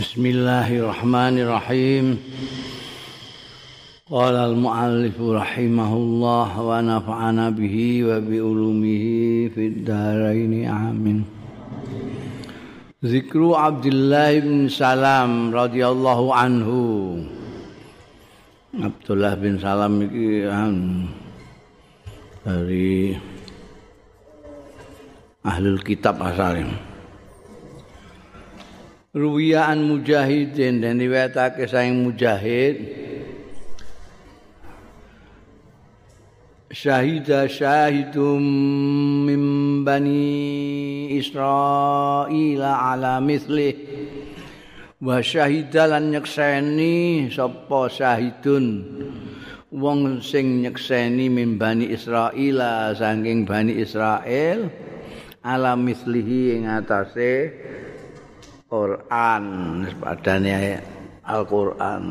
Bismillahirrahmanirrahim. Qala al-muallif rahimahullah wa nafa'ana bihi wa bi ulumihi fid dharain amin. Zikru Abdullah bin Salam radhiyallahu anhu. Abdullah bin Salam iki dari ahlul kitab asalnya. Ruwiyaan mujahidin. Dan riwayatake saing mujahid. Syahida syahidum min bani Israel ala misli wa syahida lan nyekseni sapa syahidun. Wong sing nyekseni min bani Israel saking bani Israel ala mislihi ing atase Quran padane Al-Qur'an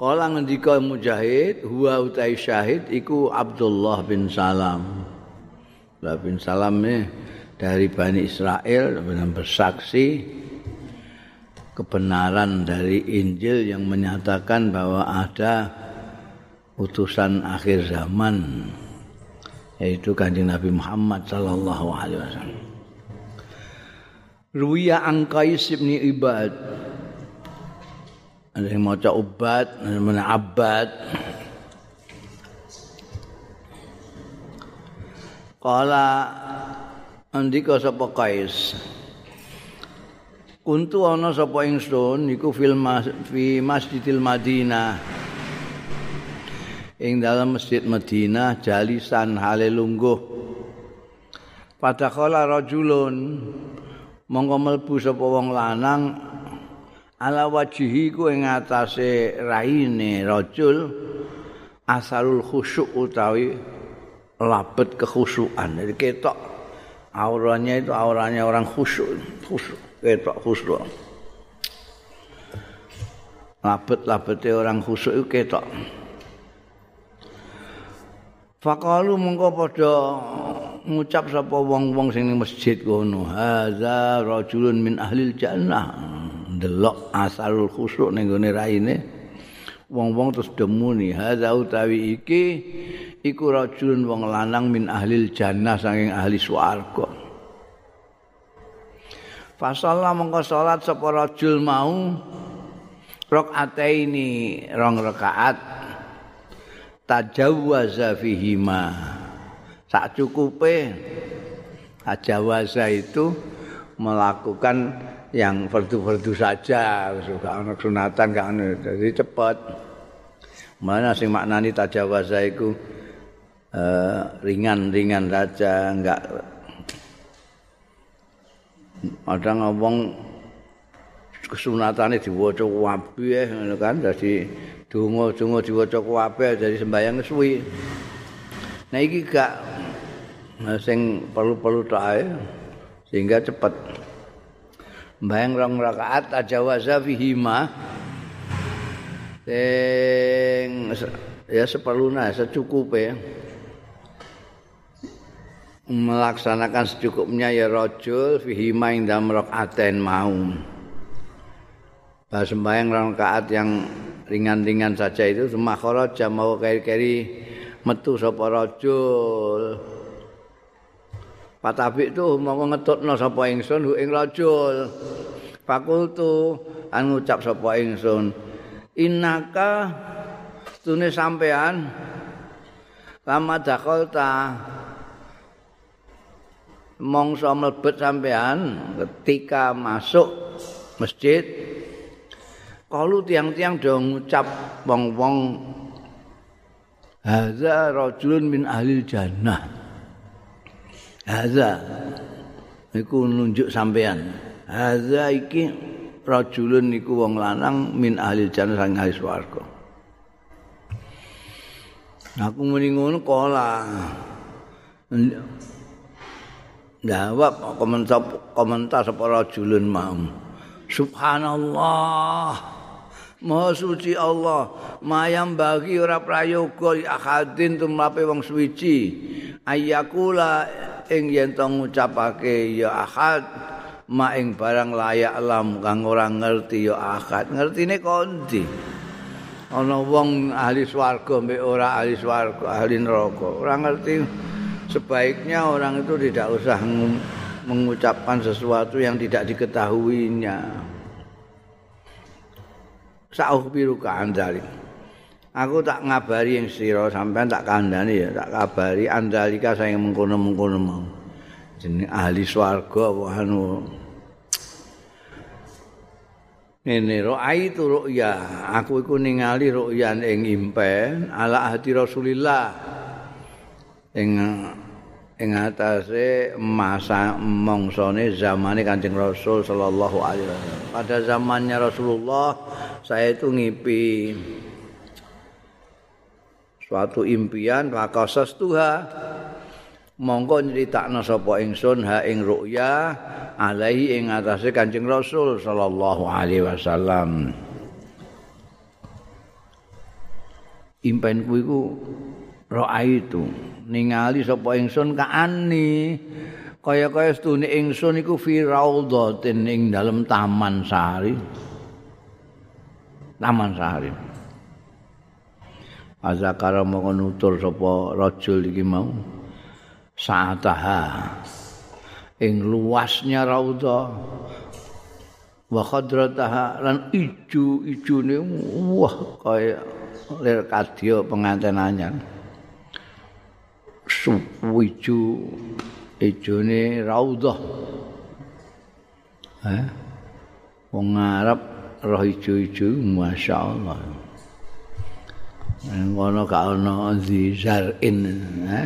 Kala ngendika Mujahid huwa utai syahid iku Abdullah bin Salam. Abdullah bin Salam ini dari Bani Israel benar bersaksi kebenaran dari Injil yang menyatakan bahwa ada utusan akhir zaman yaitu kanjeng Nabi Muhammad sallallahu alaihi wasallam. Ruwiya Angkais ibn Ibad. Ada yang maca Ubad, ada yang Abad. Kala andika sapa Kais. Kuntu ana sapa ingsun iku fil fi Masjidil Madinah. Ing dalam Masjid Madinah jalisan hale lungguh. Padahal rajulun monggo mlebu sapa wong lanang ala wajihi ku ing atase raine rajul asalul khusyuk utawi labet kekhusyukan. Jadi ketok auranya itu auranya orang khusyuk khusyuk ketok khusyuk. Labet labetnya orang khusyuk itu ketok. Fakalu mengko padha ngucap sapa wong-wong sing ning masjid kono, hadza rajulun min ahli jannah. Delok asalul khusyuk ning gone raine. Wong-wong terus demuni, hadza utawi iki iku rajulun wong lanang min ahli jannah saking ahli swarga. Fasalla mengko salat sapa rajul mau rakaataini rong rakaat tajawwaza fihima sak cukupe. Tajawwaza itu melakukan yang fardu-fardu saja. Gak ana sunatan gak ana. Jadi cepet. Mana sing maknani tajawaza iku? Uh, ringan-ringan saja enggak. Ada ngomong kesunatane diwaca kabeh ngono kan? Dadi donga-donga diwaca kabeh dari sembahyang suwi. Nah iki gak sing perlu-perlu tok ae sehingga cepet. Mbayang rong rakaat ajawaza fihi ma sing ya seperluna secukupe melaksanakan secukupnya ya rajul fihi ma ing dalam rakaaten mau. Bah sembahyang rakaat yang ringan-ringan saja itu semua kharaja mau keri-keri metu sapa rajul Patabik itu mau ngetutno sapa ingsun hu ing rajul Fakultu an ngucap sapa ingsun Innaka tune sampean lama dakolta mongso mlebet sampean ketika masuk masjid Kalu tiang-tiang do ngucap wong-wong Haza rajulun min ahli jannah. Haza iku nunjuk sampean. Haza iki rajulun iku wong lanang min ahli jannah sang ahli swarga. Aku muni ngono kala. Jawab komentar komentar sapa rajulun mau. Subhanallah. Maha suci Allah, mayam bagi ora prayoga li akadin tumrape wong suci. Ayakula ing yen to ngucapake ya ahad. Ma ing barang layak lam kang ora ngerti ya akad ngertine kondi ana wong ahli swarga mbek ora ahli swarga ahli neraka. Ora ngerti. Sebaiknya orang itu tidak usah mengucapkan sesuatu yang tidak diketahuinya sauh biru andali aku tak ngabari yang siro sampai tak kandani ya tak kabari andalika saya mengkono-mengkono mau jenis ahli swarga anu Ini roa itu ru'ya. Aku iku ningali ru'ya ing impen ala ahdi Rasulillah. Ing ing atase masa mongsone zamane Kanjeng Rasul sallallahu alaihi wasallam. Pada zamannya Rasulullah saya itu ngipi suatu impian pakosas tuha. Monggo nyritakno sapa ingsun ha ing ru'ya alaihi ing atase Kanjeng Rasul sallallahu alaihi wasallam. Ku iku roa itu ningali sapa ingsun kaani kaya-kaya stune ingsun iku fi raudhatin ing dalem taman sari. Taman sari. Azakara mongko nutur sapa rajul iki mau. Saataha. Ing luasnya raudha wa khadrataha lan ijo-ijone wah kaya lir kadya anyar suwijo ijone raudha ha wong arab roh ijo-ijo masyaallah ngono gak ana zizarin ha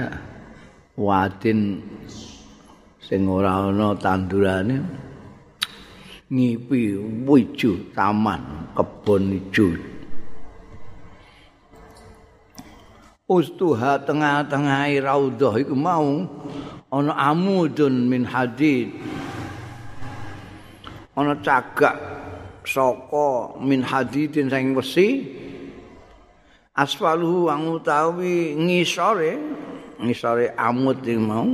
wadin sing ora ana tandurane ngipi wijo taman kebon ijo ustuha tengah-tengah raudhah iku mau ana amudun min hadid. Ana cagak saka min hadidin sing wesi. Asfaluhu wang utawi ngisore ngisore amud yang mau.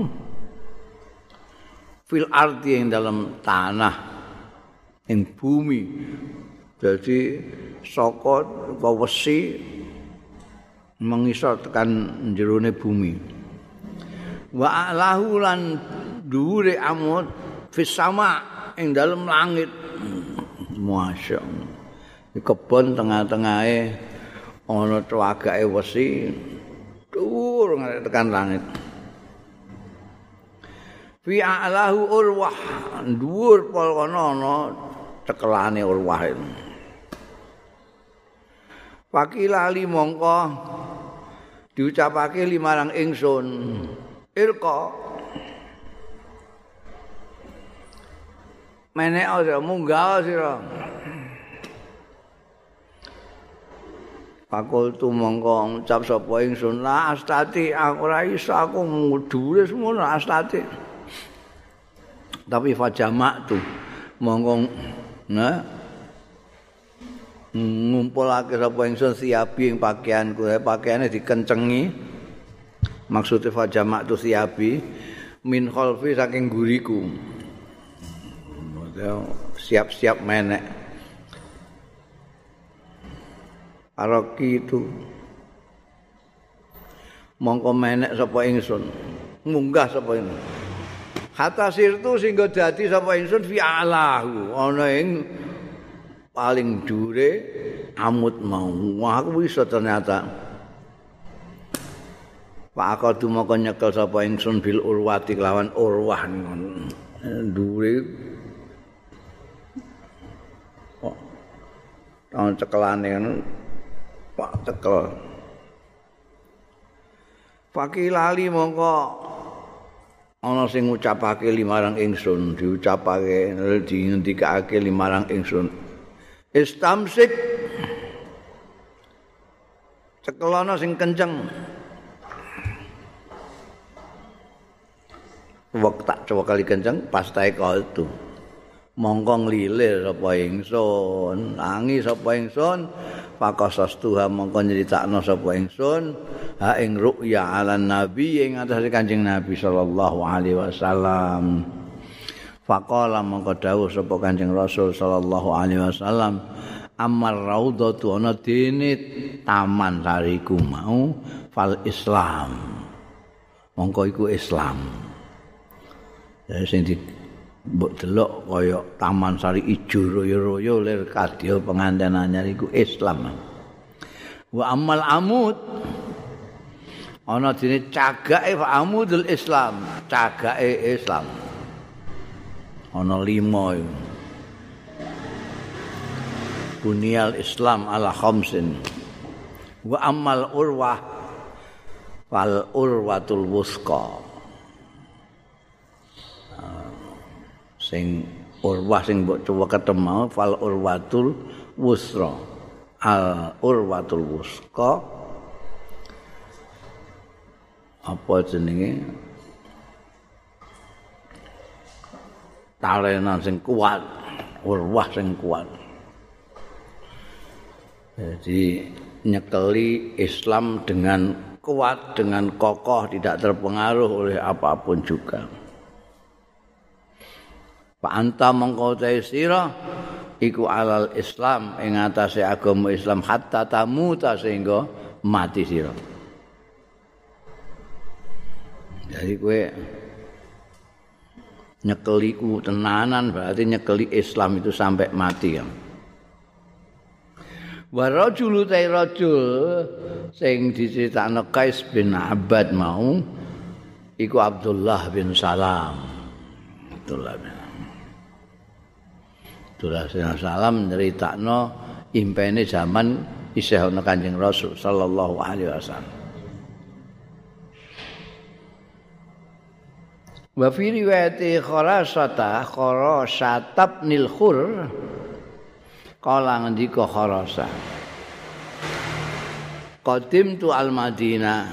Fil arti yang dalam tanah yang bumi. Jadi sokot kawesi mengisor tekan jerone bumi wa alahu lan dhuwure amud fis sama ing dalam langit masya di kebon tengah-tengahe ana tuagake wesi dhuwur tekan langit. Fi a'lahu urwah dhuwur pol kono ana cekelane urwah itu. Pakilali mongko diucapake limarang ingsun. Irqa Menek ora munggah sira. Fakultu mongko ngucap sapa ingsun la astati aku ora iso aku ngudure semono astati. Tapi fajamak tu mongko nah ngumpulake sapa ingsun siabi ing pakaianku. Pakaiane dikencengi. Maksudnya fajamak tu siabi min khalfi saking guriku. Siap-siap menek. Aroki itu mongko menek sapa ingsun. Munggah sapa ingsun. Kata sirtu sehingga dadi sapa ingsun fi alahu ana ing paling dure amut mau. Wah aku bisa ternyata. Pak Akadu moko nyekel sapa ingsun bil urwati lawan urwah dure tahun cekelane ngono pak tekel. Fakilali mongko ana sing ngucapake limarang ingsun diucapake dingendikake limarang ingsun istamsik. Cekelana sing kenceng. Wek tak coba kali kenceng pas tae itu mongko nglilir sapa ingsun nangis sapa ingsun pakosas tuha mongko nyeritakno sapa ingsun ha ing ru'ya ala nabi ing atas kanjeng nabi sallallahu alaihi wasallam faqala mongko dawuh sapa Kanjeng Rasul sallallahu alaihi wasallam amar raudhatu ana dene taman sariku mau fal islam. Mongko iku islam. Ya sing di mbok delok kaya taman sari ijo royo-royo lir kadya penganten anyar iku islam. Wa amal amud ana dene cagake amudul islam cagake islam ana lima iku. Bunyal islam ala khamsin. Wa amal urwah wal urwatul wusqa. Sing urwah sing mbok coba ketemu fal urwatul wusra. Al urwatul wusqa. Apa jenenge talenan sing kuat urwah sing kuat. Jadi nyekeli Islam dengan kuat dengan kokoh tidak terpengaruh oleh apapun juga. Pak anta mengkau sira iku alal Islam ing atase agama Islam hatta tamu ta sehingga mati sira Jadi kue nyekeli ku tenanan berarti nyekeli Islam itu sampai mati ya. Wa rajul rajul sing diceritakno Kais bin Abad mau iku Abdullah bin Salam. Abdullah bin Abdullah bin Salam nyeritakno impene zaman isih ana Kanjeng Rasul sallallahu alaihi wasallam. Wa fi riwayati Kharasata Kharasatab nil khur kala ngendika Kharasa Qadim tu al Madinah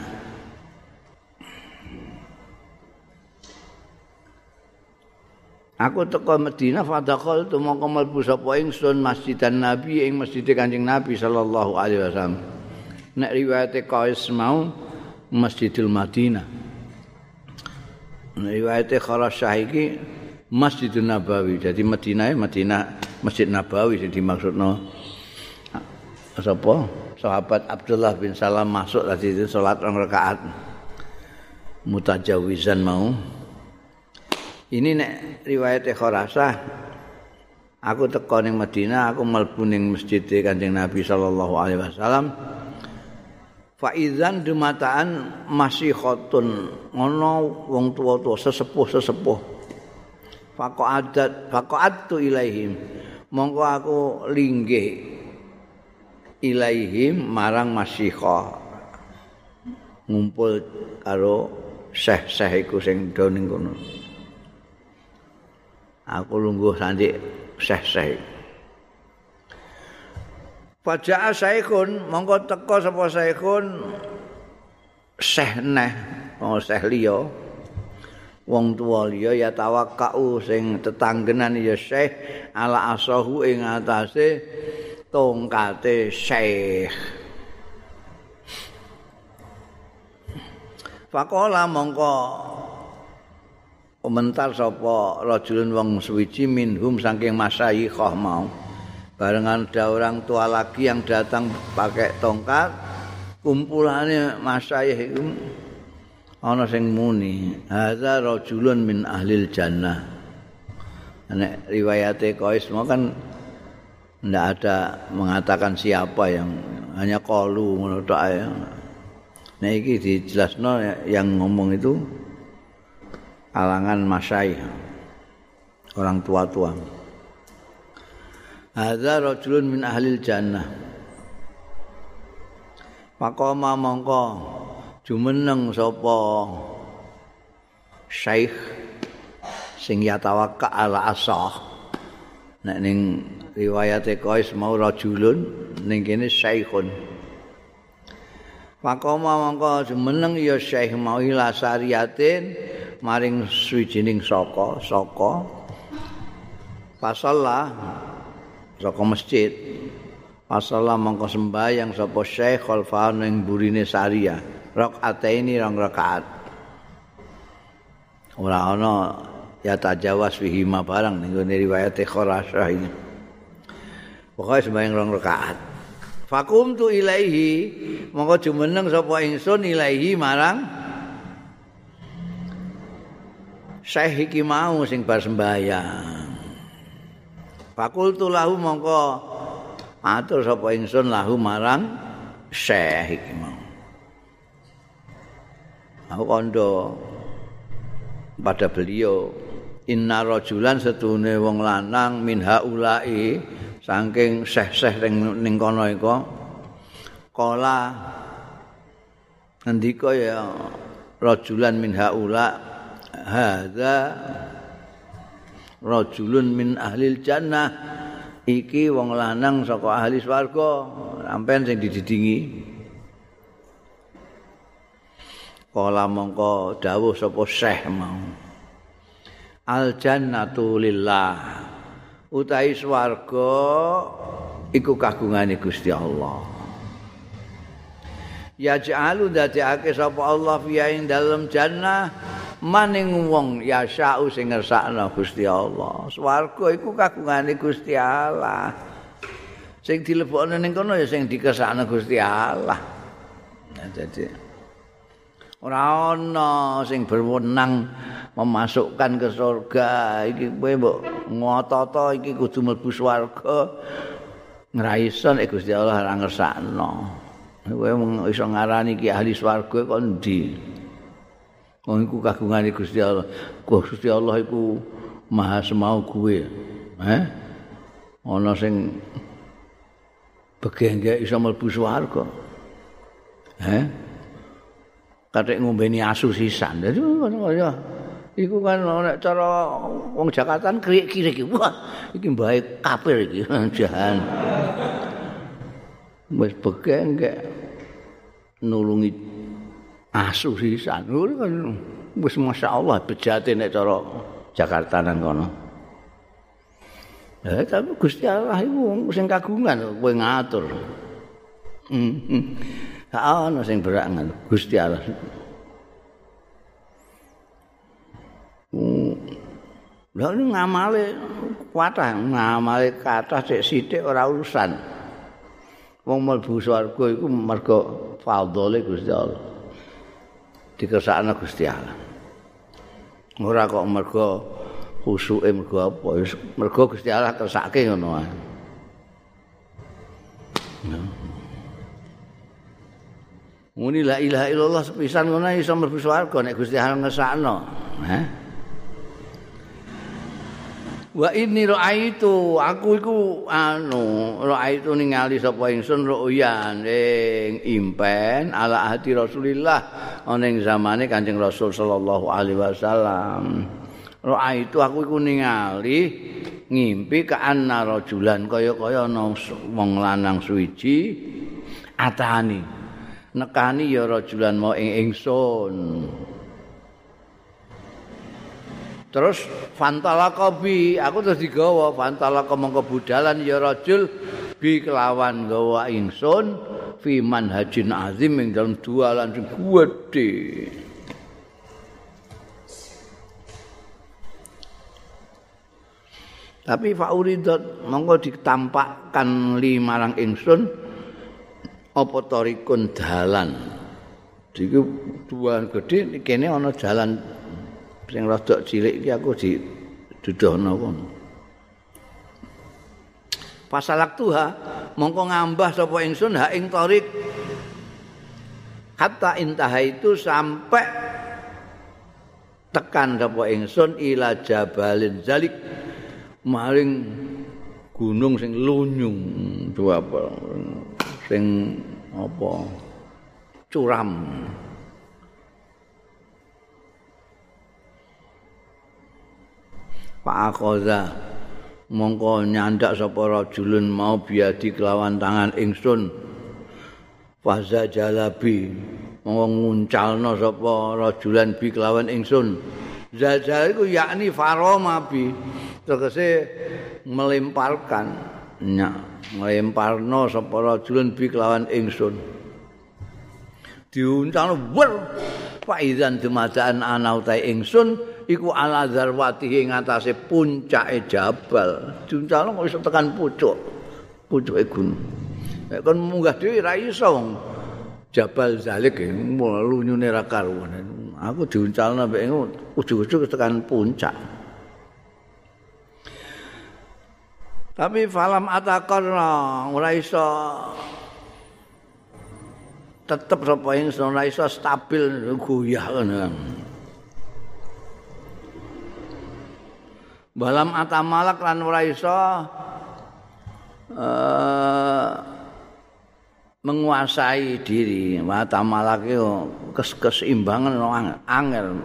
Aku teko Madinah fadakal tu mongko mlebu sapa ingsun Masjidan Nabi ing Masjid Kanjeng Nabi sallallahu alaihi wasallam. Nek riwayate Qais mau Masjidil Madinah. Riwayate Kharasah iki Masjidun Nabawi. Jadi Madinah Madinah Masjid Nabawi sing dimaksudno sapa? Sahabat Abdullah bin Salam masuk tadi itu salat rong rakaat. Mutajawizan mau. Ini nek riwayate Kharasah aku teko ning Madinah, aku mlebu ning Masjid Kanjeng Nabi sallallahu alaihi wasallam. Faizan dumataan masih khotun ngono wong tua-tua sesepuh-sesepuh. Fako adat fako atu ilaihim. Mongko aku linggih ilaihim marang masih ngumpul karo seh-seh iku sing do ning kono. Aku lungguh sandik seh-seh Faja'a saikhun mongko teko sapa saikhun seh neh oh liya. Wong tuwa liya ya tawakkau sing tetanggenan ya syekh. Ala asahu ing atase tongkate syekh. Fakola mongko. Komentar sapa rajulun wong suwiji minhum saking masayikhah mau barengan ada orang tua lagi yang datang pakai tongkat kumpulannya masayih itu ana sing muni hadza rajulun min ahlil jannah. Nek riwayate Qais mau kan ndak ada mengatakan siapa yang hanya qalu ngono tok ae. Nek iki dijelasno yang ngomong itu kalangan masyayikh orang tua-tua Hadza rajulun min ahli jannah. Maqama mongko jumeneng sapa Syekh sing ya tawakka ala asah. Nek ning riwayate Qais mau rajulun ning kene Syekhun. Maqama mongko jumeneng ya Syekh mau ila sariyatin maring suwijining saka saka Pasallah saka masjid. Asala mongko sembahyang sapa Syekh Khalfan ning burine Saria rakaat ini rong rakaat. Ora ana ya tajawas fihi ma barang ning riwayat Khurasyah ini. Pokoke sembahyang rong rakaat. Fakum tu ilaihi mongko jumeneng sapa ingsun ilaihi marang Syekh iki mau sing bar sembahyang fakultu lahu mongko atur sapa ingsun lahu marang Syekh iki mau. Aku kondo pada beliau inna rajulan setune wong lanang min haula'i saking seh-seh ning kono iku. Kala ngendika ya rajulan min haula hadza rajulun min ahli jannah. Iki wong lanang saka ahli swarga. Sampean sing dididingi. Kala mongko dawuh sapa syekh mau. Al jannatu lillah. Utahi swarga iku kagungane Gusti Allah. Ya ja'alu dadekake sapa Allah fiya ing dalem jannah maning wong ya sing ngersakno Gusti Allah. Swarga iku kagungane Gusti Allah. Sing dilebokne ning kono ya sing dikersakno Gusti Allah. Nah, jadi ora ana sing berwenang memasukkan ke surga. Iki kowe mbok ngototo iki kudu mlebu swarga. Ngraiso nek Gusti Allah ora ngersakno. Kowe iso ngarani iki ahli swarga kok ndi wong iku kagungane Gusti Allah. Gusti Allah iku maha semau kuwe eh? Ana sing begengge iso mlebu swarga eh? Katik ngombeni asu sisan. Dadi kaya Iku kan nek cara wong Jakarta kiri-kiri iki. Wah, iki mbae kafir iki. Jahan. Wis beken gak nulungi asu sisan. kan wis masyaallah bejate nek cara Jakarta nang kono. Eh, tapi Gusti Allah iku sing kagungan kowe ngatur. Heeh. Hmm. ana sing berak Gusti Allah. Lah ini ngamale kuatah, ngamale kathah sik sithik ora urusan. Wong mlebu swarga iku mergo fadhole Gusti Allah. Dikersakno Gusti Allah. Ora kok mergo khusuke mergo apa? Mergo Gusti Allah kersake ngono ae. Muni la ilaha illallah sepisan ngono iso mlebu swarga nek Gusti Allah ngersakno. Hah? Wa inni ra'aitu aku iku anu ra'aitu ningali sapa ingsun ru'yan ing impen ala hati Rasulillah ana ing zamane Kanjeng Rasul sallallahu alaihi wasallam. Ra'aitu aku iku ningali ngimpi ka anna rajulan kaya-kaya ana wong lanang suwiji atani nekani ya rajulan mau ing ingsun. Terus fantalaka bi, aku terus digawa fantalaka mongko budalan ya rajul bi kelawan gawa ingsun fi manhajin azim ing dalam dualan sing gedhe. Tapi fauridot mongko ditampakkan li marang ingsun apa tarikun dalan. Iki dualan gedhe kene ana dalan sing rada cilik iki aku di dudohno kono. Pasalak tuha mongko ngambah sapa ingsun ha ing tarik hatta intaha itu sampai tekan sapa ingsun ila jabalin zalik. Maring gunung sing lunyung dua apa? Sing apa? Curam Fa'akhoza mongko nyandak sapa rajulun mau biadi kelawan tangan ingsun. Faza jalabi. Mongko nguncalno sapa rajulan bi kelawan ingsun. Zalzal iku yakni faroma bi. Tegese melemparkan. Nya melemparno sapa rajulan bi kelawan ingsun. Diuncal wer faizan dumadaan ana utahe ingsun iku ala zarwati ing atase puncake jabal. Diuncalno kok iso tekan pucuk. Pucuke gunung. Nek kon munggah dhewe ra iso. Jabal zalik mlunyune ra karuan. Aku diuncalno mek ujug-ujug tekan puncak. Tapi falam atakarna ora iso tetep sapa ingsun ora iso stabil goyah ngono. Balam atamalak lan ora iso uh, menguasai diri. Mata malak itu kes keseimbangan angel.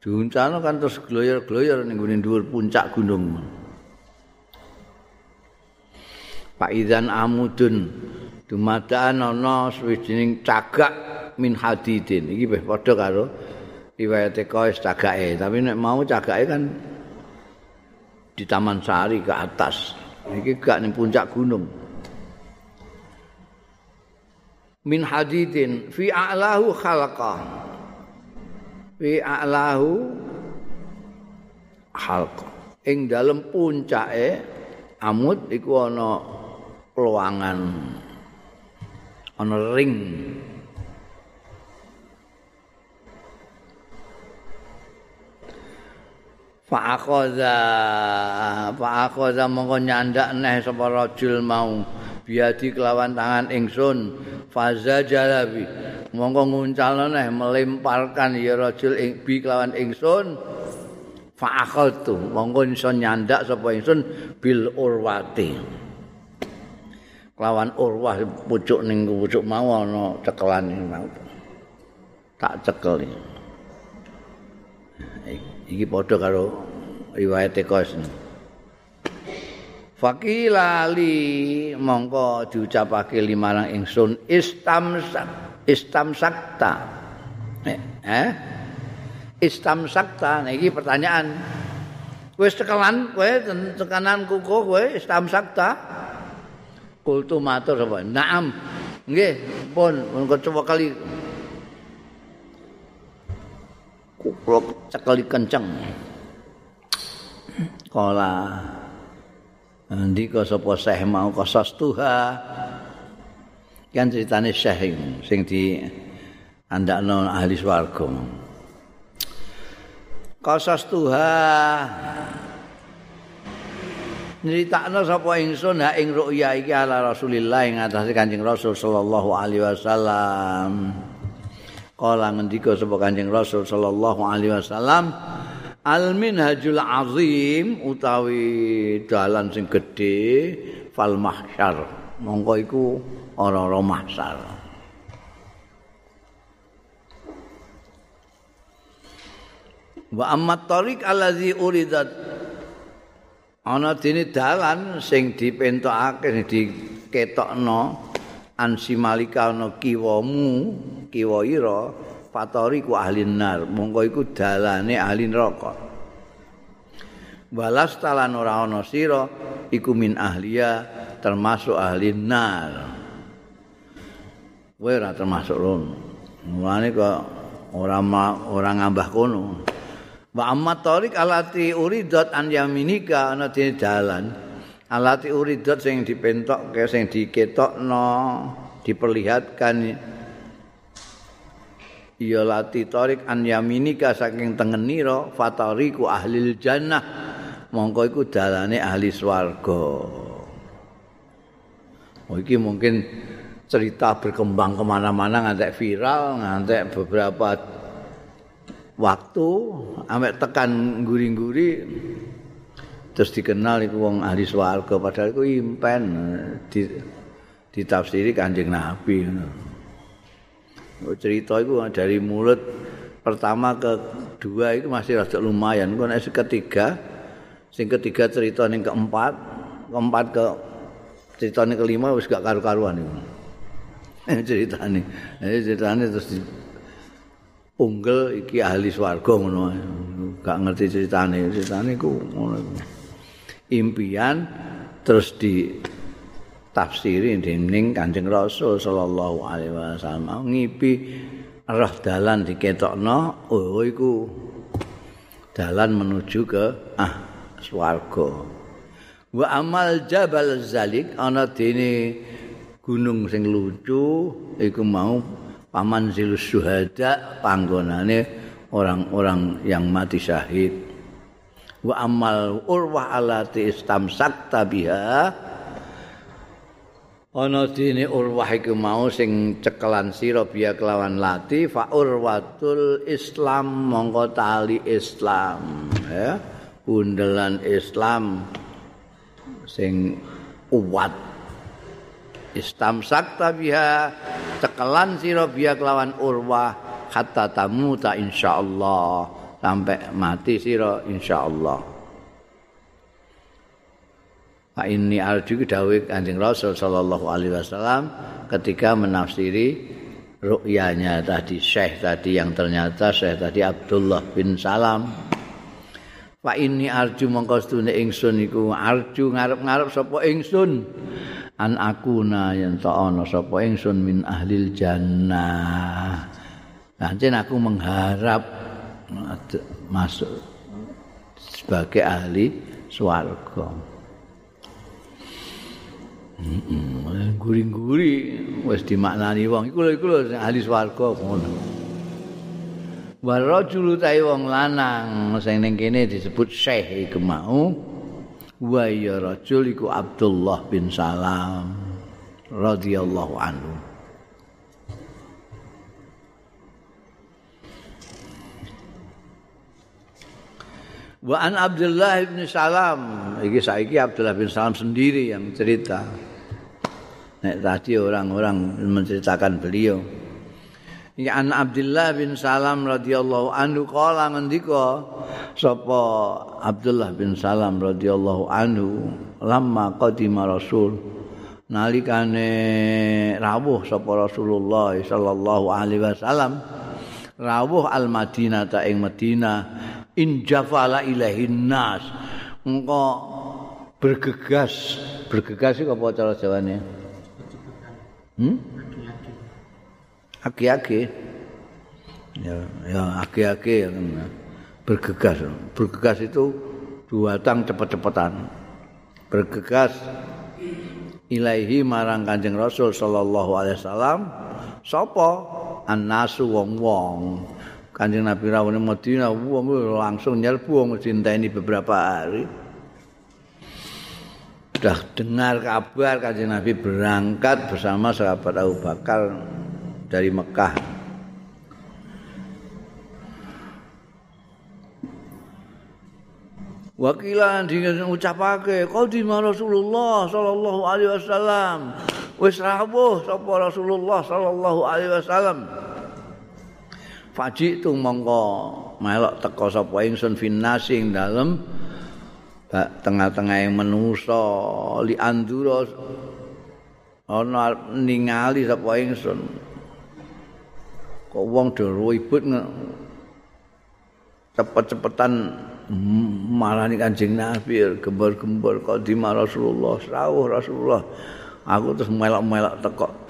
Diuncano kan terus gloyor-gloyor ning gune dhuwur puncak gunung. Pak Idan Amudun dumadaan ana swijining cagak min hadidin iki wis padha karo riwayat Qais cagake tapi nek mau cagake kan di Taman Sari ke atas. Iki gak ning puncak gunung. Min hadidin fi a'lahu khalaqa fi a'lahu halqa ing dalem puncake amud iku ana luangan ana ring fa akhadha fa akhadha mongko nyandak neh sapa rajul mau. Biadi kelawan tangan ingsun. Faza jalabi mongko nguncalno neh melemparkan ya rajul ing bi kelawan ingsun. Fa akhadtu mongko iso nyandak sapa ingsun bil urwati. Lawan urwah pucuk ning pucuk mau ana cekelan mau. Tak cekel iki padha karo riwayat Ekos Fakilali mongko diucapake limarang ingsun istamsak istamsakta. Eh, eh? istamsakta niki pertanyaan. Wis cekelan kowe tekanan kuku kowe istamsakta. Kultu matur sapa? Naam. Nggih pun mun coba kali kula cekeli kenceng. Kala ndika sapa seh mau kosos tuha kan ceritane syekh sing di andakno ahli swarga. Kosos tuha nyritakno sapa ingsun ha ing ru'ya iki ala Rasulillah ing atase Kanjeng Rasul sallallahu alaihi wasallam. Kala ngendika sapa Kanjeng Rasul sallallahu alaihi wasallam Al minhajul azim utawi dalan sing gedhe fal mahsyar. Monggo iku ora-ora mahsyar. Wa amma tariq allazi uridat ana dene dalan sing dipentokake sing diketokno ansi malika ana kiwamu kiwa ira patori ku ahli nar. Monggo iku dalane ahli neraka. Balas talan ora ana sira iku min ahliya termasuk ahli nar. Kowe ora termasuk rono. Mulane kok ora ora ngambah kono. Wa amma tariq alati uridat an yaminika ana dalan. Alati uridat sing dipentokke sing diketokno, diperlihatkan ya lati tariq an yaminika saking tengenira fatariku ahli jannah. Mongko iku dalane ahli swarga. Oh, iki mungkin cerita berkembang kemana-mana ngantek viral, ngantek beberapa waktu ambek tekan guri-guri terus dikenal iku wong ahli swarga padahal iku impen di ditafsiri Kanjeng Nabi ngono. Cerita iku dari mulut pertama ke dua itu masih rada lumayan. Kok nek ketiga sing ketiga cerita ning keempat, keempat ke cerita ning kelima wis gak karu-karuan iku. ceritane. Jadi ceritane terus di, unggel iki ahli swarga ngono gak ngerti ceritane ceritane ku ngono impian terus di tafsiri dening Kanjeng Rasul sallallahu alaihi wasallam. Ngipi roh dalan diketokno oh iku dalan menuju ke ah swarga. Wa amal jabal zalik ana dene gunung sing lucu iku mau paman zilus syuhada panggonane orang-orang yang mati syahid wa amal urwah alati istamsak tabiha ana dene urwah iku mau sing cekelan sira biya kelawan lati fa urwatul islam mongko tali islam ya. Bundelan islam sing kuat istamsak tabiha cekelan sira biya kelawan urwah hatta tamuta insyaallah sampai mati sira insyaallah Fa inni arju dawuh Kanjeng Rasul sallallahu alaihi wasallam ketika menafsiri ru'yanya tadi Syekh tadi yang ternyata Syekh tadi Abdullah bin Salam. Fa inni arju mongko stune ingsun iku arju ngarep-ngarep sapa ingsun an akuna yen ta ana sapa ingsun min ahlil jannah. Pancen aku mengharap masuk sebagai ahli swarga. Guri-guri wis dimaknani wong iku lho iku lho ahli swarga ngono. Wa rajulu ta wong lanang sing ning kene disebut syekh iku mau wa ya rajul iku Abdullah bin Salam radhiyallahu anhu. Wa an Abdullah bin Salam, iki saiki Abdullah bin Salam sendiri yang cerita. Nek tadi orang-orang menceritakan beliau. Ya an Abdullah bin Salam radhiyallahu anhu kala ngendika sapa Abdullah bin Salam radhiyallahu anhu lama qadima Rasul nalikane rawuh sapa Rasulullah sallallahu alaihi wasallam rawuh al Madinah ta ing Madinah in jafala ilahin nas engko bergegas bergegas iku apa cara jawane Hmm? Aki-aki. Ya, ya aki-aki yang bergegas. Bergegas itu dua tang cepet-cepetan. Bergegas ilaihi marang Kanjeng Rasul sallallahu alaihi wasallam. Sapa? An-nasu wong-wong. Kanjeng Nabi rawuh Madinah wong langsung nyerbu mesti beberapa hari. sudah dengar kabar kanjeng Nabi berangkat bersama sahabat Abu Bakar dari Mekah. Wakilan dengan ucapake qadima Rasulullah sallallahu alaihi wasallam. Wis rawuh sapa Rasulullah sallallahu alaihi wasallam. Faji tu mongko melok teko sapa ingsun finnasing dalem tengah-tengah yang menusa li andura ana ningali sapa ingsun. Kok wong do ribut cepet-cepetan marani Kanjeng Nabi gembor-gembor kok di Rasulullah rawuh Rasulullah. Aku terus melok-melok teko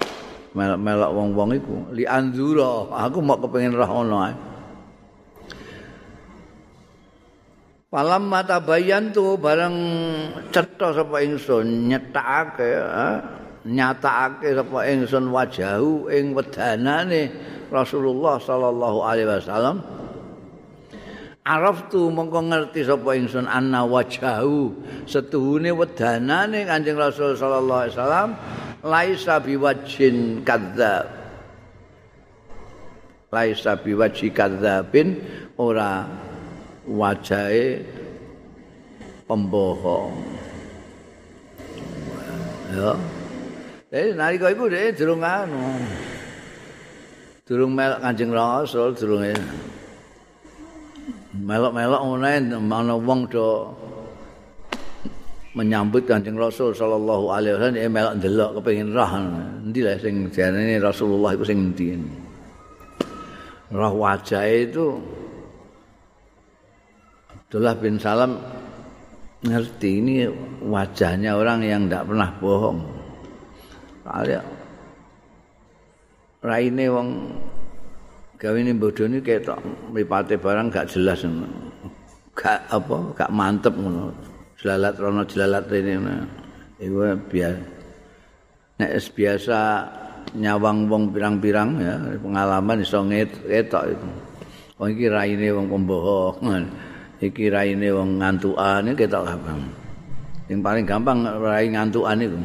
melok-melok wong-wong iku li andura aku mau kepengin roh ngono ae. Palam mata bayan tu bareng cetha sapa ingsun nyetakake nyatakake sapa ingsun wajahu ing wedanane Rasulullah sallallahu alaihi wasallam. Araftu mongko ngerti sapa ingsun anna wajahu setuhune wedanane Kanjeng Rasul sallallahu alaihi wasallam laisa biwajin kadzab laisa biwaji kadzabin ora wajahe pembohong. Ya. Jadi nalika iku dhek durung anu. Durung melok Kanjeng Rasul durung melok-melok ngene ana wong do menyambut Kanjeng Rasul sallallahu alaihi wasallam dia melok ndelok kepengin roh. Endi lah sing jarane Rasulullah iku sing endi. Roh wajahe itu Abdullah bin Salam ngerti ini wajahnya orang yang tidak pernah bohong. Kalian raine wong gawe ini bodoh ini kayak tak barang gak jelas gak apa gak mantep ngono jelalat rono jelalat rene iku biar nek biasa nyawang wong pirang-pirang ya pengalaman iso ngetok itu. Oh iki raine wong pembohong iki raine wong ngantukan iki ketok gampang yang paling gampang rai ngantukan itu.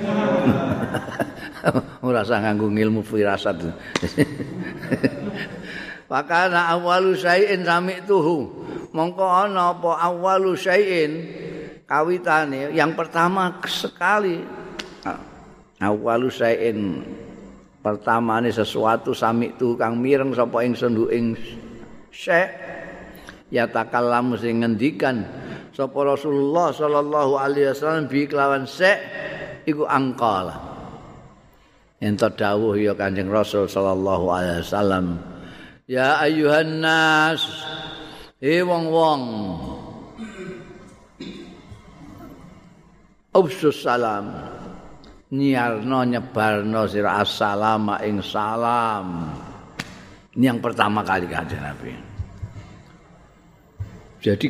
Ora usah nganggo ilmu firasat. Pakana awalu syai'in sami'tuhu. Mongko ana apa awalu syai'in kawitane yang pertama sekali. Awalu syai'in pertamane sesuatu sami'tu kang mireng sapa ingsun ing syai' ya takallamu sing ngendikan sapa Rasulullah sallallahu alaihi wasallam bi kelawan syai' iku angkala ento dawuh ya Kanjeng Rasul sallallahu alaihi wasallam Ya ayuhan nas He wong-wong Ubsus salam. Niarno nyebarno sira assalam ing salam. Ini yang pertama kali kajian Nabi. Jadi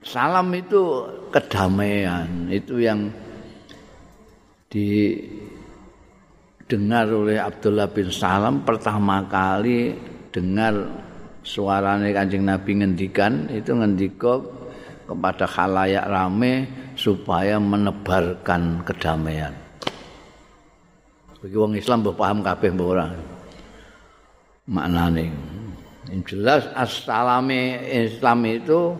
Salam itu kedamaian. Itu yang di dengar oleh Abdullah bin Salam pertama kali dengar suaranya Kanjeng Nabi ngendikan. Itu ngendika kepada khalayak rame supaya menebarkan kedamaian. Bagi wong Islam paham kabeh mbok ora. Maknane. Yang jelas assalame Islam itu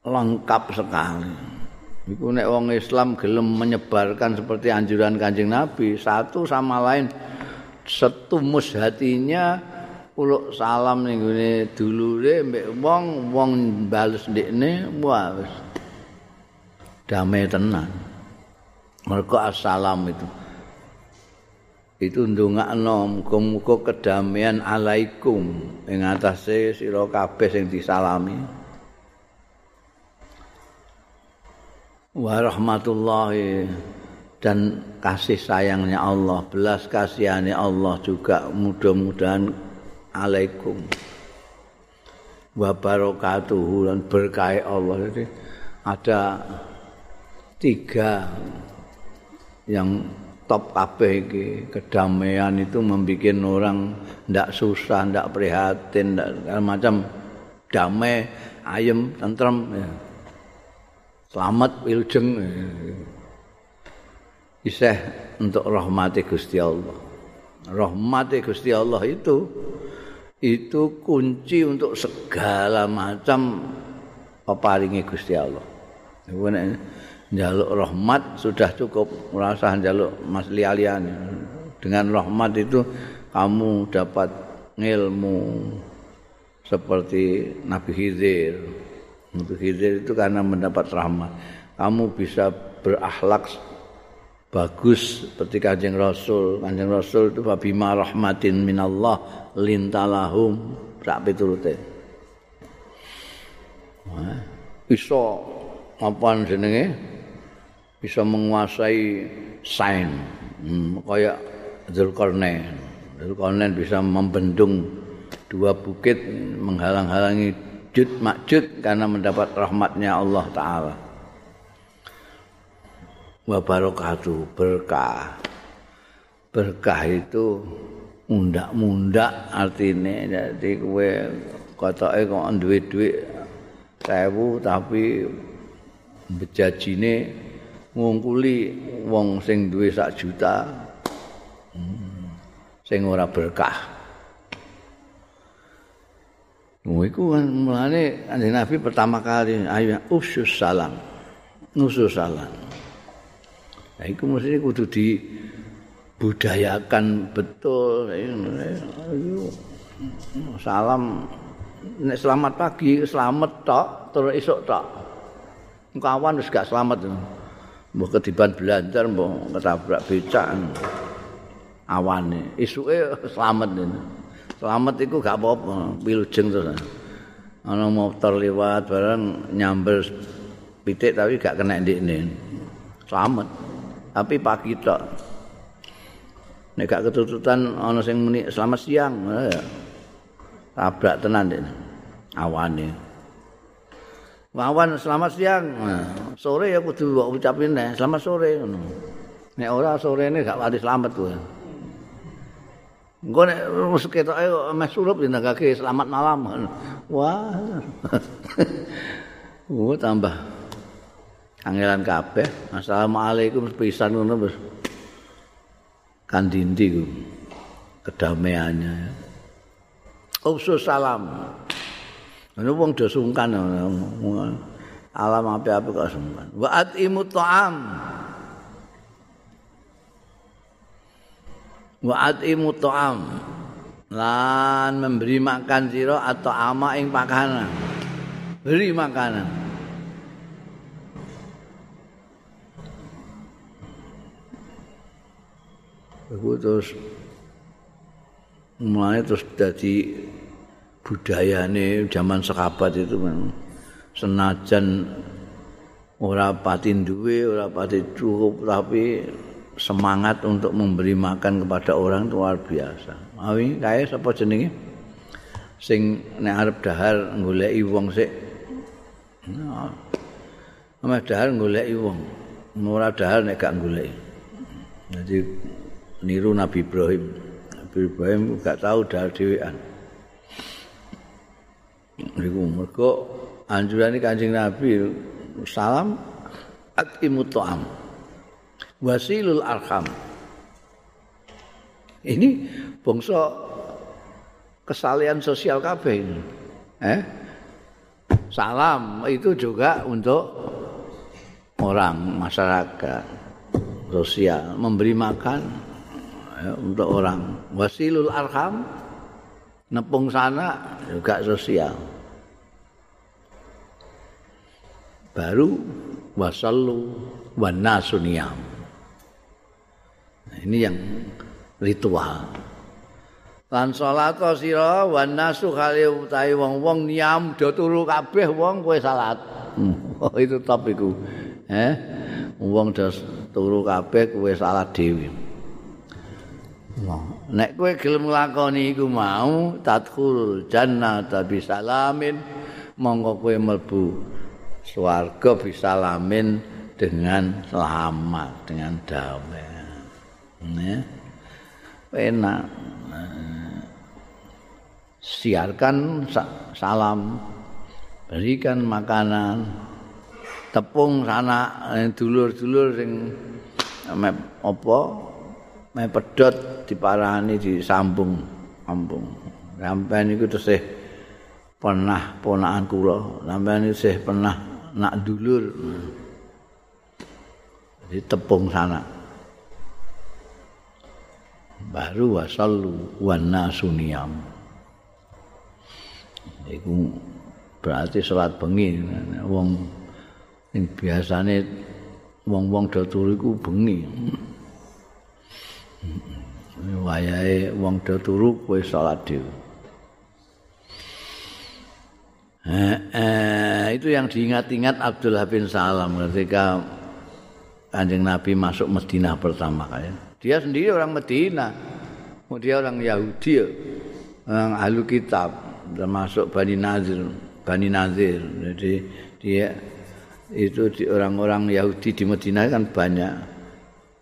lengkap sekali. Iku nek wong Islam gelem menyebarkan seperti anjuran Kanjeng Nabi, satu sama lain setumus hatinya uluk salam ning gone dulure mbek wong wong bales ndekne wis damai tenan. Mergo assalam itu itu ndongakno muga-muga kedamaian alaikum ing atase sira kabeh sing disalami. warahmatullahi dan kasih sayangnya Allah, belas kasihannya Allah juga mudah-mudahan alaikum wa barakatuhu dan berkah Allah. Jadi ada tiga yang top kabeh iki. Kedamaian itu membuat orang ndak susah, ndak prihatin, ndak macam. Damai, ayem, tentrem ya. selamat wilujeng iseh untuk rahmati Gusti Allah. Rahmati Gusti Allah itu itu kunci untuk segala macam peparingi Gusti Allah. Jaluk rahmat sudah cukup merasa jaluk mas lialian. Dengan rahmat itu kamu dapat ilmu seperti Nabi Khidir. Untuk Khidir itu karena mendapat rahmat. Kamu bisa berakhlak bagus seperti Kanjeng Rasul. Kanjeng Rasul itu bima rahmatin minallah lintalahum sak piturute. Bisa apa jenenge? Bisa menguasai sain. Hmm, kayak Zulkarnain. Zulkarnain bisa membendung dua bukit menghalang-halangi sujud makjud karena mendapat rahmatnya Allah Ta'ala wa barakatuh berkah berkah itu mundak-mundak artinya jadi kue kotoke kok duit-duit sewu tapi bejajine ngungkuli wong sing duwe sak juta hmm. sing ora berkah iku kan Kanjeng Nabi pertama kali ayo usus salam. Nusus salam. Nah, iku mesti kudu dibudayakan betul. Ayo. Salam nek selamat pagi, selamat tok, terus esuk tok. Kawan wis gak selamat. Mbok kediban belajar, mbok ketabrak becak. Awane, isuke selamat. Selamat itu gak apa-apa, wilujeng terus. Ana motor lewat barang nyamber pitik tapi gak kena ndekne. Selamat. Tapi pagi tok. Nek gak ketututan ana sing muni selamat siang. Tabrak tenan ndekne. awane. Wawan selamat siang. sore ya kudu ucapin nek selamat sore ngono. Nek ora sorene gak wani selamat kuwi. Engko nek wis ketoke meh surup dindakake selamat malam. Wah. Oh tambah kangelan kabeh. Assalamualaikum pisan ngono wis. Kan dindi ku kedamaiannya. Usus salam. Ana wong do sungkan alam api-api kok sungkan. Wa atimu ta'am. Wa atimu ta'am. Lan memberi makan sira atau ama ing pakanan. Beri makanan. Aku terus mulai terus jadi budayane zaman sekabat itu senajan ora pati duwe ora pati cukup tapi semangat untuk memberi makan kepada orang itu luar biasa. Awi kae sapa jenenge? Sing nek arep dahar goleki wong sik. Nah, dahar goleki wong. Ora dahar nek gak goleki. Jadi niru Nabi Ibrahim. Nabi Ibrahim gak tahu dahar dhewean. Niku mergo anjurane Kanjeng Nabi salam atimu ta'am. Wasilul arham. Ini bangsa kesalian sosial kabeh ini. Eh? Salam itu juga untuk orang masyarakat sosial memberi makan untuk orang. Wasilul arham nepung sana juga sosial. Baru wasallu wanasuniyam nah, ini yang ritual. Lan salat sira wanasu kali utahe wong-wong niam do turu kabeh wong kowe salat. Oh itu top iku. Eh wong do turu kabeh kowe salat dhewe Nek kowe gelem nglakoni iku mau tadkhul jannata bisalamin monggo kowe mlebu swarga bisalamin dengan selamat dengan damai. Ya. Enak. Siarkan salam, berikan makanan, tepung sana dulur-dulur sing apa Meh pedot diparani disambung ambung. Sampeyan iku tesih pernah ponakan kula, sampeyan isih pernah nak dulur. Jadi tepung sana. Baru wasallu wan nasuniyam. Iku berarti salat bengi wong sing biasane wong-wong do turu iku bengi. Wayahe wong do turu kowe salat dhewe. Eh, itu yang diingat-ingat Abdullah bin Salam ketika Kanjeng Nabi masuk Madinah pertama kali. Dia sendiri orang Madinah. Dia orang Yahudi, orang ahlu kitab, termasuk Bani Nazir, Bani Nazir. Jadi dia itu orang-orang Yahudi di Madinah kan banyak.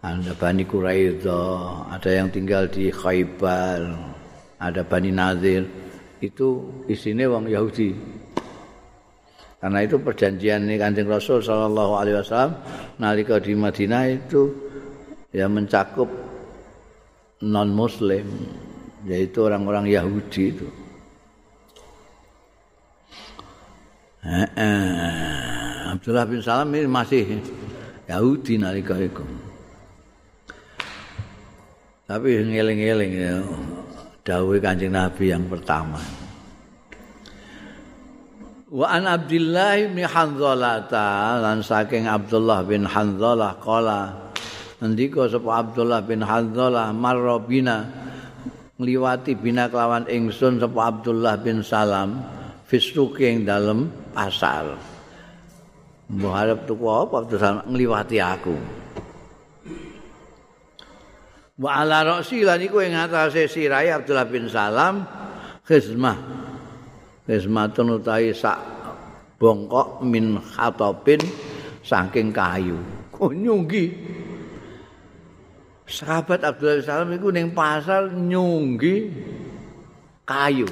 Ada Bani Quraidah, ada yang tinggal di Khaybar, ada Bani Nazir. Itu isinya wong Yahudi. Karena itu perjanjian ini Kanjeng Rasul sallallahu alaihi wasallam nalika di Madinah itu ya mencakup non muslim yaitu orang-orang Yahudi itu. Eh, eh, Abdullah bin Salam ini masih Yahudi nalika itu. Tapi ngeling-ngeling ya dawuh Kanjeng Nabi yang pertama. Wa an Abdullah bin Hanzalah lan saking Abdullah bin Hanzalah qala ngendika sapa Abdullah bin Hanzalah marrabina ngliwati bina kelawan ingsun sapa Abdullah bin Salam fisuki ing dalem pasar. Mbah arep tuku apa Abdul Salam ngliwati aku. Wa ala ra'si lan iku ing atase sirahe Abdullah bin Salam khizmah Ismatun utawi sak bongkok min khatopin saking kayu. Kok nyunggi. Sahabat Abdullah bin Salam iku ning pasar nyunggi kayu.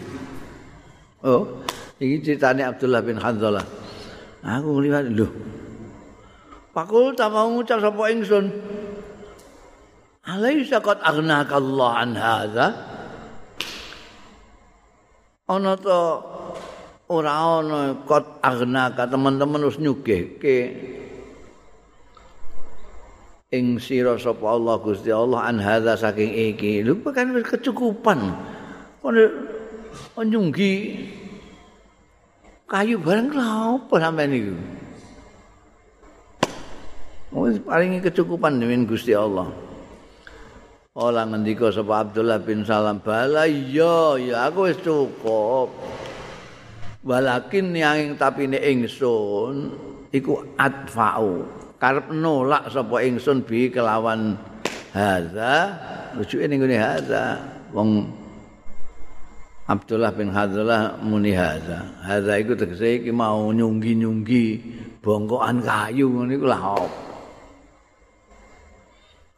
Oh, iki ceritane Abdullah bin Hanzalah. Aku lihat lho. Pakul tak mau ngucap sapa ingsun. Alaisa qad aghnaka Allah an hadza? Ana to ora ana kot agnaka teman-teman wis nyugihke ing sira sapa Allah Gusti Allah an hadza saking iki. Lho kan kecukupan. Kono nyunggi kayu bareng lha apa sampean niku wis paringi kecukupan dening Gusti Allah Ola ngendika sapa Abdullah bin Salam? Bala iya ya aku wis cukup. Walakin yang tapi ne ingsun iku adfa'u karep nolak sapa ingsun bi kelawan hadza. Rujuke ning ngene hadza. Wong Abdullah bin Hadzalah muni hadza. Hadza iku tegese iki mau nyunggi-nyunggi bongkokan kayu ngene iku lah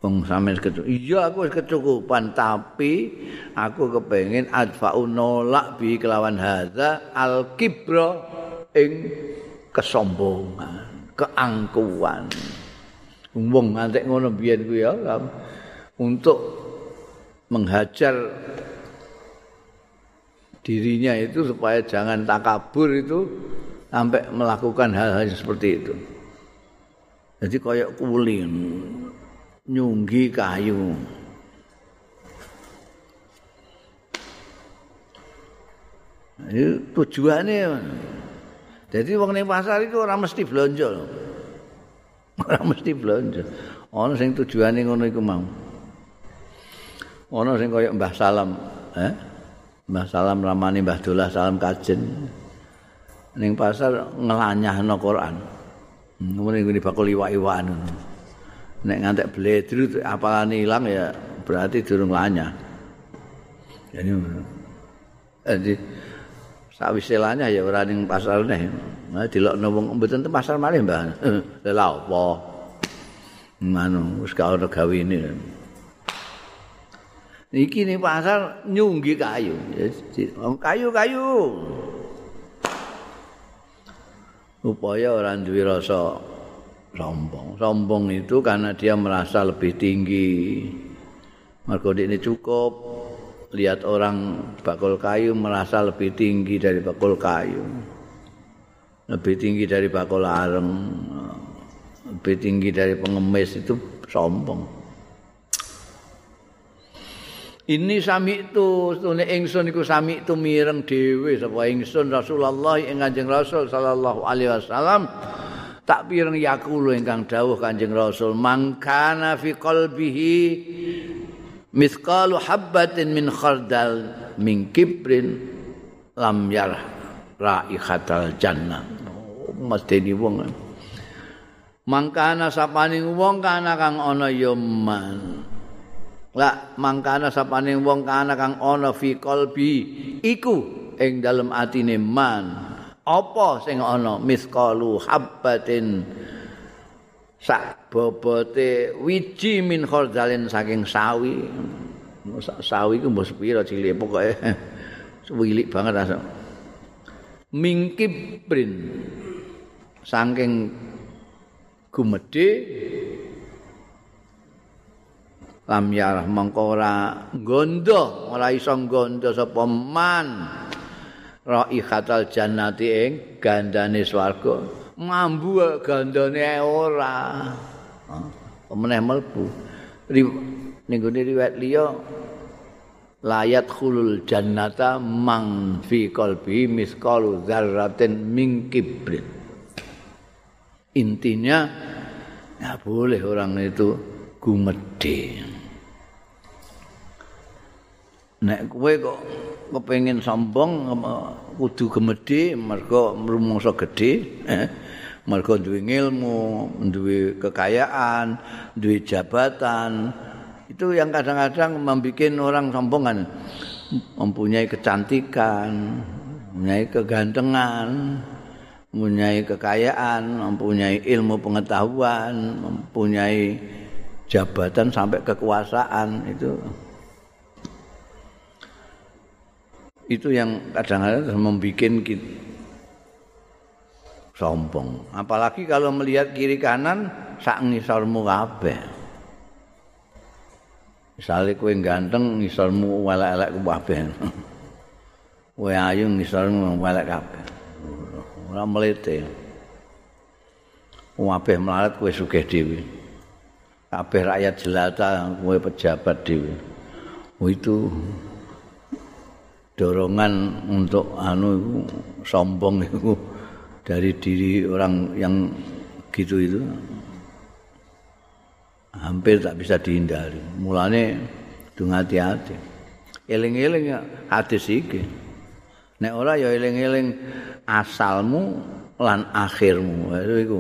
Wong sampe kecukupan. Iya aku wis kecukupan tapi aku kepengin adfa'u nolak bi kelawan hadza al kibra ing kesombongan, keangkuhan. Wong ngantek ngono biyen ku ya untuk menghajar dirinya itu supaya jangan takabur itu sampai melakukan hal-hal seperti itu. Jadi kayak kuling nyunggi kayu. Ini tujuannya. Jadi wong ning pasar itu ora mesti belanja. Ora mesti belanja. Ana sing tujuane ngono iku mau. Ana sing kaya Mbah Salam, eh? Mbah Salam ramane Mbah Dolah Salam Kajen. Ning pasar ngelanyahno Quran. Ngono iki bakul iwak-iwakan. Nek ngantek bledru apalane ilang ya berarti durung lanyah. Jadi jadi sawise lanyah ya ora ning pasar neh. Nah dilokno wong mboten ten pasar malih, Mbah. Lha apa? Manu wis gak ono gawene. Iki ning pasar nyunggi kayu. kayu-kayu. Upaya ora duwe rasa sombong. Sombong itu karena dia merasa lebih tinggi. Mergo ini cukup lihat orang bakul kayu merasa lebih tinggi dari bakul kayu. Lebih tinggi dari bakul areng. Lebih tinggi dari pengemis itu sombong. Ini sami itu stune ingsun iku sami itu mireng dhewe sapa ingsun Rasulullah ing Kanjeng Rasul sallallahu alaihi wasallam tak pireng yakulu ingkang dawuh Kanjeng Rasul mangkana fi qalbihi mithqalu habbatin min khardal min kibrin lam yar raihatal jannah. Oh, mesti di wong mangkana sapane wong kana kang ana ya man. La mangkana sapane wong kana kang ana fi qalbi iku ing dalem atine man apa sing ana? Misqalu habbatin. Sak bobote wiji min khardalin saking sawi. Sawi ku mbok sepira cilik pokoke wilik banget asa mingkibrin saking gumedhe. Lam yarah mongko ora gondo ora iso gondo sapa man raihatal jannati ing gandane swarga. Mambu gandane ora. Meneh mlebu. Ning gone riwayat liya layat khulul jannata mang fi qalbi misqalu dzarratin min kibrin. Intinya ya boleh orang itu gumedhe nek kowe kok kepengin sombong kudu gemedhe mergo rumangsa gedhe eh? mergo duwe ilmu, duwe kekayaan, duwe jabatan. Itu yang kadang-kadang membuat orang sombong kan. Mempunyai kecantikan, mempunyai kegantengan, mempunyai kekayaan, mempunyai ilmu pengetahuan, mempunyai jabatan sampai kekuasaan itu itu yang kadang-kadang membuat kita sombong. Apalagi kalau melihat kiri kanan sak ngisormu kabeh. Misalnya kue ganteng ngisormu welek-elek kabeh. Kue ayu ngisormu welek kabeh. ora mlete. Kabeh melarat kowe sugih dhewe. Kabeh rakyat jelata kowe pejabat dhewe. Oh itu dorongan untuk anu itu sombong itu dari diri orang yang gitu itu hampir tak bisa dihindari. Mulane dung hati-hati. Eling-eling hadis iki. Nek ora ya eling-eling asalmu lan akhirmu. Iku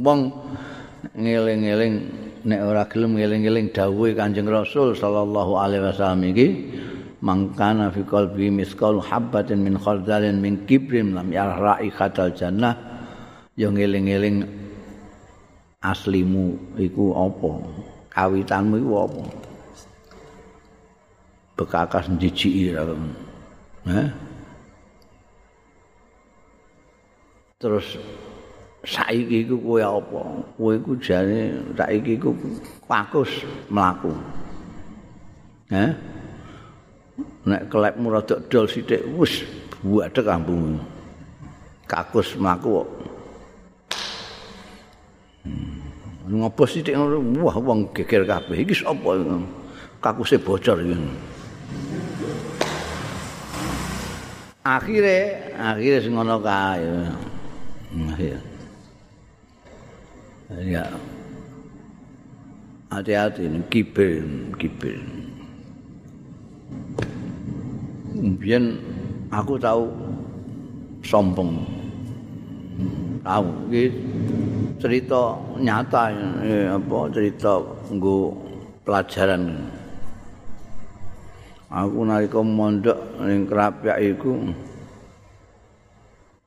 wong ngeling-eling nek ora gelem ngeling-eling dawuhe Kanjeng Rasul sallallahu alaihi wasallam iki mangkana fi qalbi misqal habatin min khardalin min kibrin lam yarra'i khatal jannah. Ya ngeling-eling aslimu iku apa? Kawitanmu iku apa? Bekakas njijiki ra eh? terus saiki iku kowe apa? Kowe iku jane saiki iku pakus mlaku. Ha nek klepmu rada dol sithik wis buadek kampung kakus mlaku kok hmm. ngopo sithik wah wong geger kabeh iki sapa kakuse bocor iki akhire akhire sing ngono kae ya. Ya. Hati-hati ini kibir, kibir. Kemudian aku tahu sombong. Tahu iki cerita nyata ya, apa cerita nggo pelajaran. Aku nalika mondok ning Krapyak iku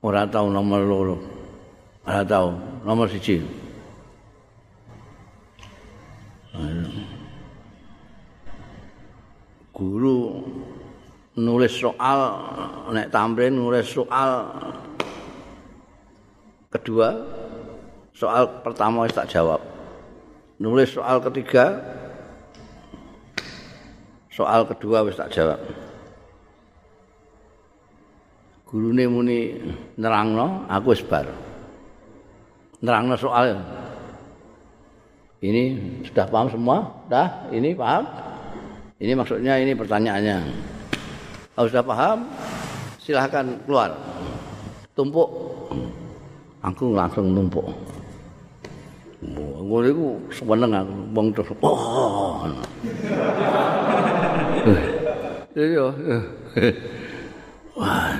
ora tau nomor loro. Ora tau nomor siji. Guru nulis soal nek tamrin nulis soal kedua soal pertama wis tak jawab. Nulis soal ketiga soal kedua wis tak jawab. gurune muni nerangno aku wis bar. Nerangno soal. Ini sudah paham semua? Dah? Ini paham? Ini maksudnya ini pertanyaannya kalau sudah paham silahkan keluar tumpuk aku langsung numpuk ngono iku seneng aku wong terus oh iya wah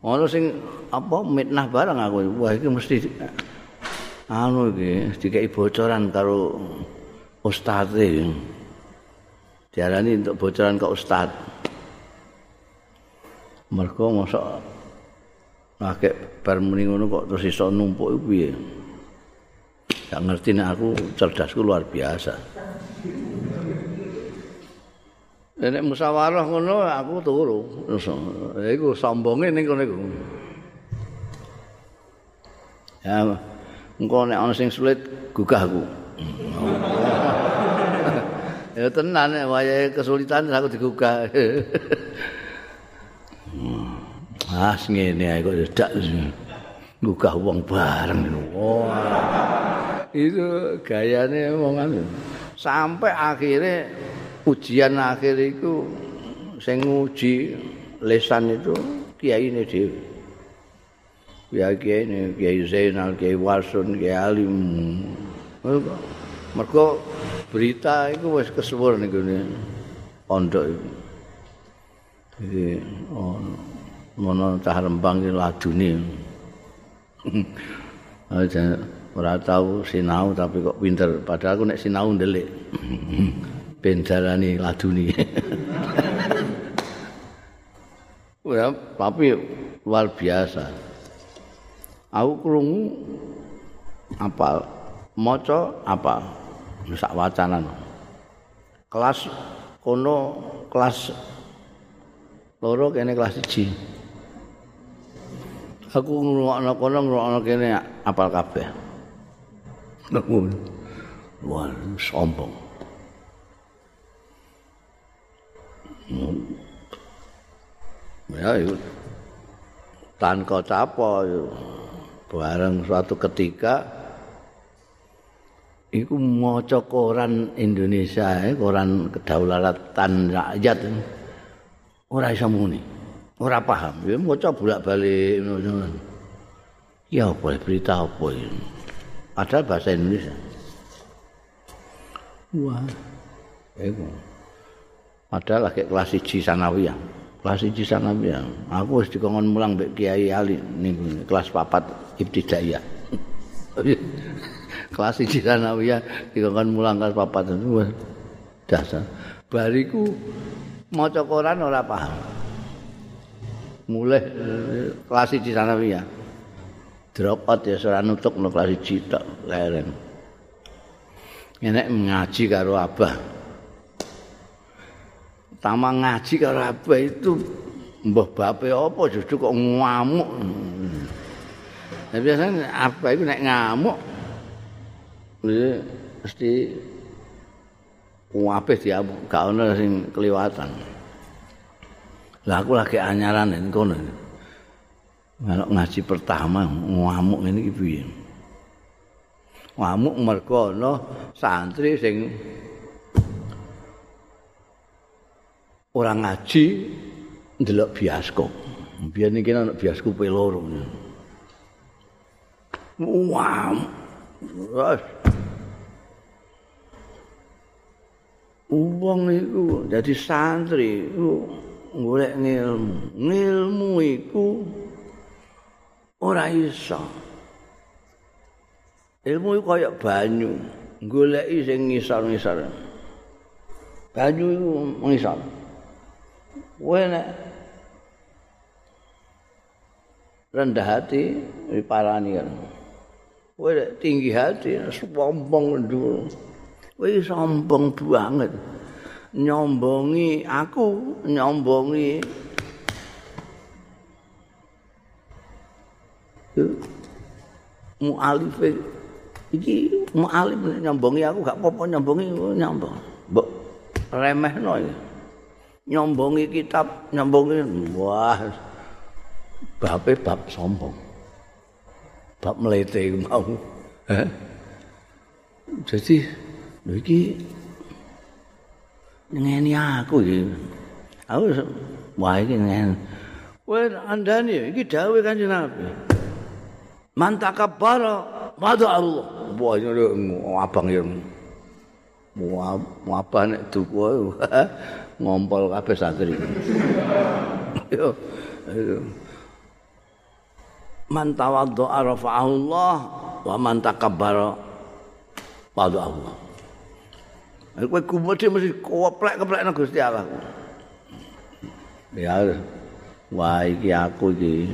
Ono sing apa mitnah barang aku. Wah iki mesti anu iki dikai bocoran karo ustaz e. Diarani untuk bocoran ke ustaz. Mergo mosok bar muni ngono kok terus iso numpuk iku piye? Gak ngerti nek aku cerdasku luar biasa. Nek musyawarah ngono aku turu. Iku sombonge ning kono iku. Ya, engko nek ana sing sulit gugah aku. ya tenan nek wayahe kesulitan aku digugah. ah, ngene ae kok dak gugah wong bareng. Wah. Itu gayane omongan. Sampai akhirnya ujian akhir itu sing nguji lesan itu kiai ini dhewe. Kiai ini kiai Zainal, kiai Warsun, kiai Alim. Mergo berita itu wis kesuwur ning pondok itu. Jadi oh, mono cah rembang iki ladune. Aja ora tau sinau tapi kok pinter padahal aku nek sinau ndelik. ben laduni. ya tapi luar biasa aku krungu apal maca apal sak wacanan kelas kono kelas loro kene kelas 1 aku ngrungokno kono ngrungokno kene apal kabeh. Wah sombong. Ya itu tanpa capa bareng suatu ketika iku maca koran Indonesia eh, koran kedaulatan rakyat. Ora iso muni ora paham. Ya maca bolak-balik ya apa berita apa ini padahal bahasa Indonesia. Wah. Iku. Padahal lagi kelas 1 sanawiyah. Kelas 1 sanawiyah. Aku wis dikongkon mulang mbek Kiai Ali ning kelas 4 ibtidaiyah kelas iki sanawiyah dikon mulang kelas papat. Dasar. Bariku maca Quran ora paham mulai kelas iki sanawiyah drop out ya ora nutuk no kelas iki tok leren enek ngaji karo abah Tama ngaji karo abah itu mbah bape apa justru kok ngamuk. Nah, biasanya apa itu nek ngamuk Wis mesti wabeh dia gak ono sing keliwatan. Lah aku lagi anyaran kono. Kalau ngaji pertama ngamuk ngene iki piye? Ngamuk mergo ana santri sing ora ngaji ndelok bioskop. Biyen iki ana bioskop loro. Wah. Wah. Wong iku dadi santri iku golek ngilmu. Ngilmu iku ora iso. Ilmu iku kaya banyu, goleki sing ngisor-ngisor. Banyu iku ngisor. Kowe nek rendah hati diparani kan. Kowe tinggi hati sombong ndul. Kowe sombong banget. Nyombongi aku, nyombongi mualif iki mualif nyombongi aku gak apa-apa nyombongi nyombong. Mbok remehno. Nyombongi kitab, nyombongi wah. Bape bab sombong. Bab melete mau. Jadi lho iki ngene aku iki. Aku wah iki ngene. Kowe andani iki dawuh Kanjeng Nabi. Man takabbara madu Allah. Wah abang ya. Wah, apa nek tuku ngompol kabeh santri. Yo. Man tawaddu arafa'ahu Allah wa man takabbara madu Allah. Kowe kumede mesti koplek-koplek nang Gusti Allah. Ya. Wah, iki aku iki.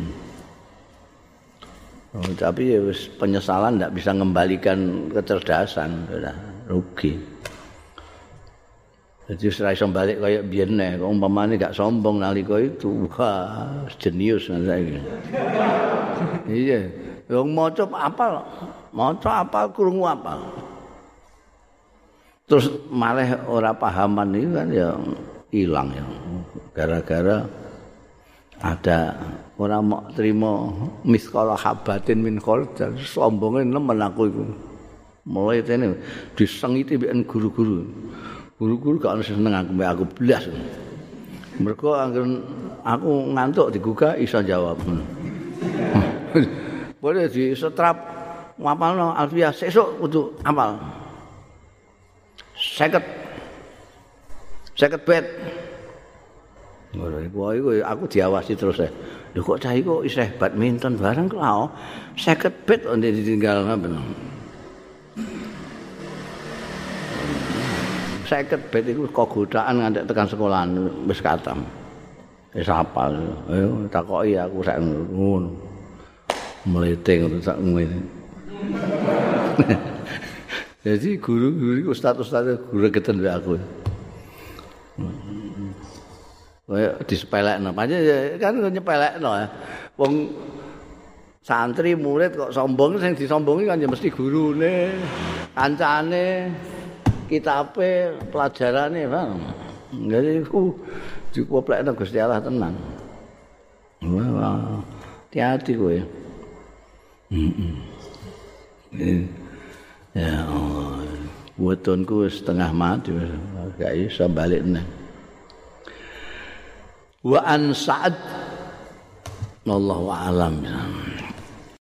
Oh, tapi ya penyesalan tidak bisa mengembalikan kecerdasan, sudah rugi. Jadi serai iso balik kaya biyen nek umpamane gak sombong nalika itu, wah, jenius saiki. iya, wong maca apal, maca apal krungu apal. Terus malah ora pahaman itu kan ya hilang ya. Gara-gara ada orang mau terima miskala habatin min khordal sombongnya nemen aku itu mulai ini disengiti bikin guru-guru. Guru-guru gak seneng aku aku belas mereka aku ngantuk digugah iso jawab. Boleh di setrap ngapal no sesuk untuk apal seket seket bet Wah, iku aku diawasi terus ya. Lho kok cah iku isih badminton bareng oh. seket bet onde ditinggal ngapen. Seket bet iku kok godaan ngantek tekan sekolahan wis katam. wis apal ayo takoki aku sak ngono meleting terus sak ngene jadi guru-guru ustaz-ustaz guru keten aku Kaya disepelekno. Pancen kan nyepelekno ya. Wong santri murid kok sombong sing disombongi kan ya mesti gurune, kancane, kitabe, pelajarane, Bang. Jadi ku dipoplekno Gusti Allah tenang. Wah, hati-hati kowe. Heeh. Ya, wetonku setengah mati, gak iso balik nang. wa an sa'ad wallahu a'lam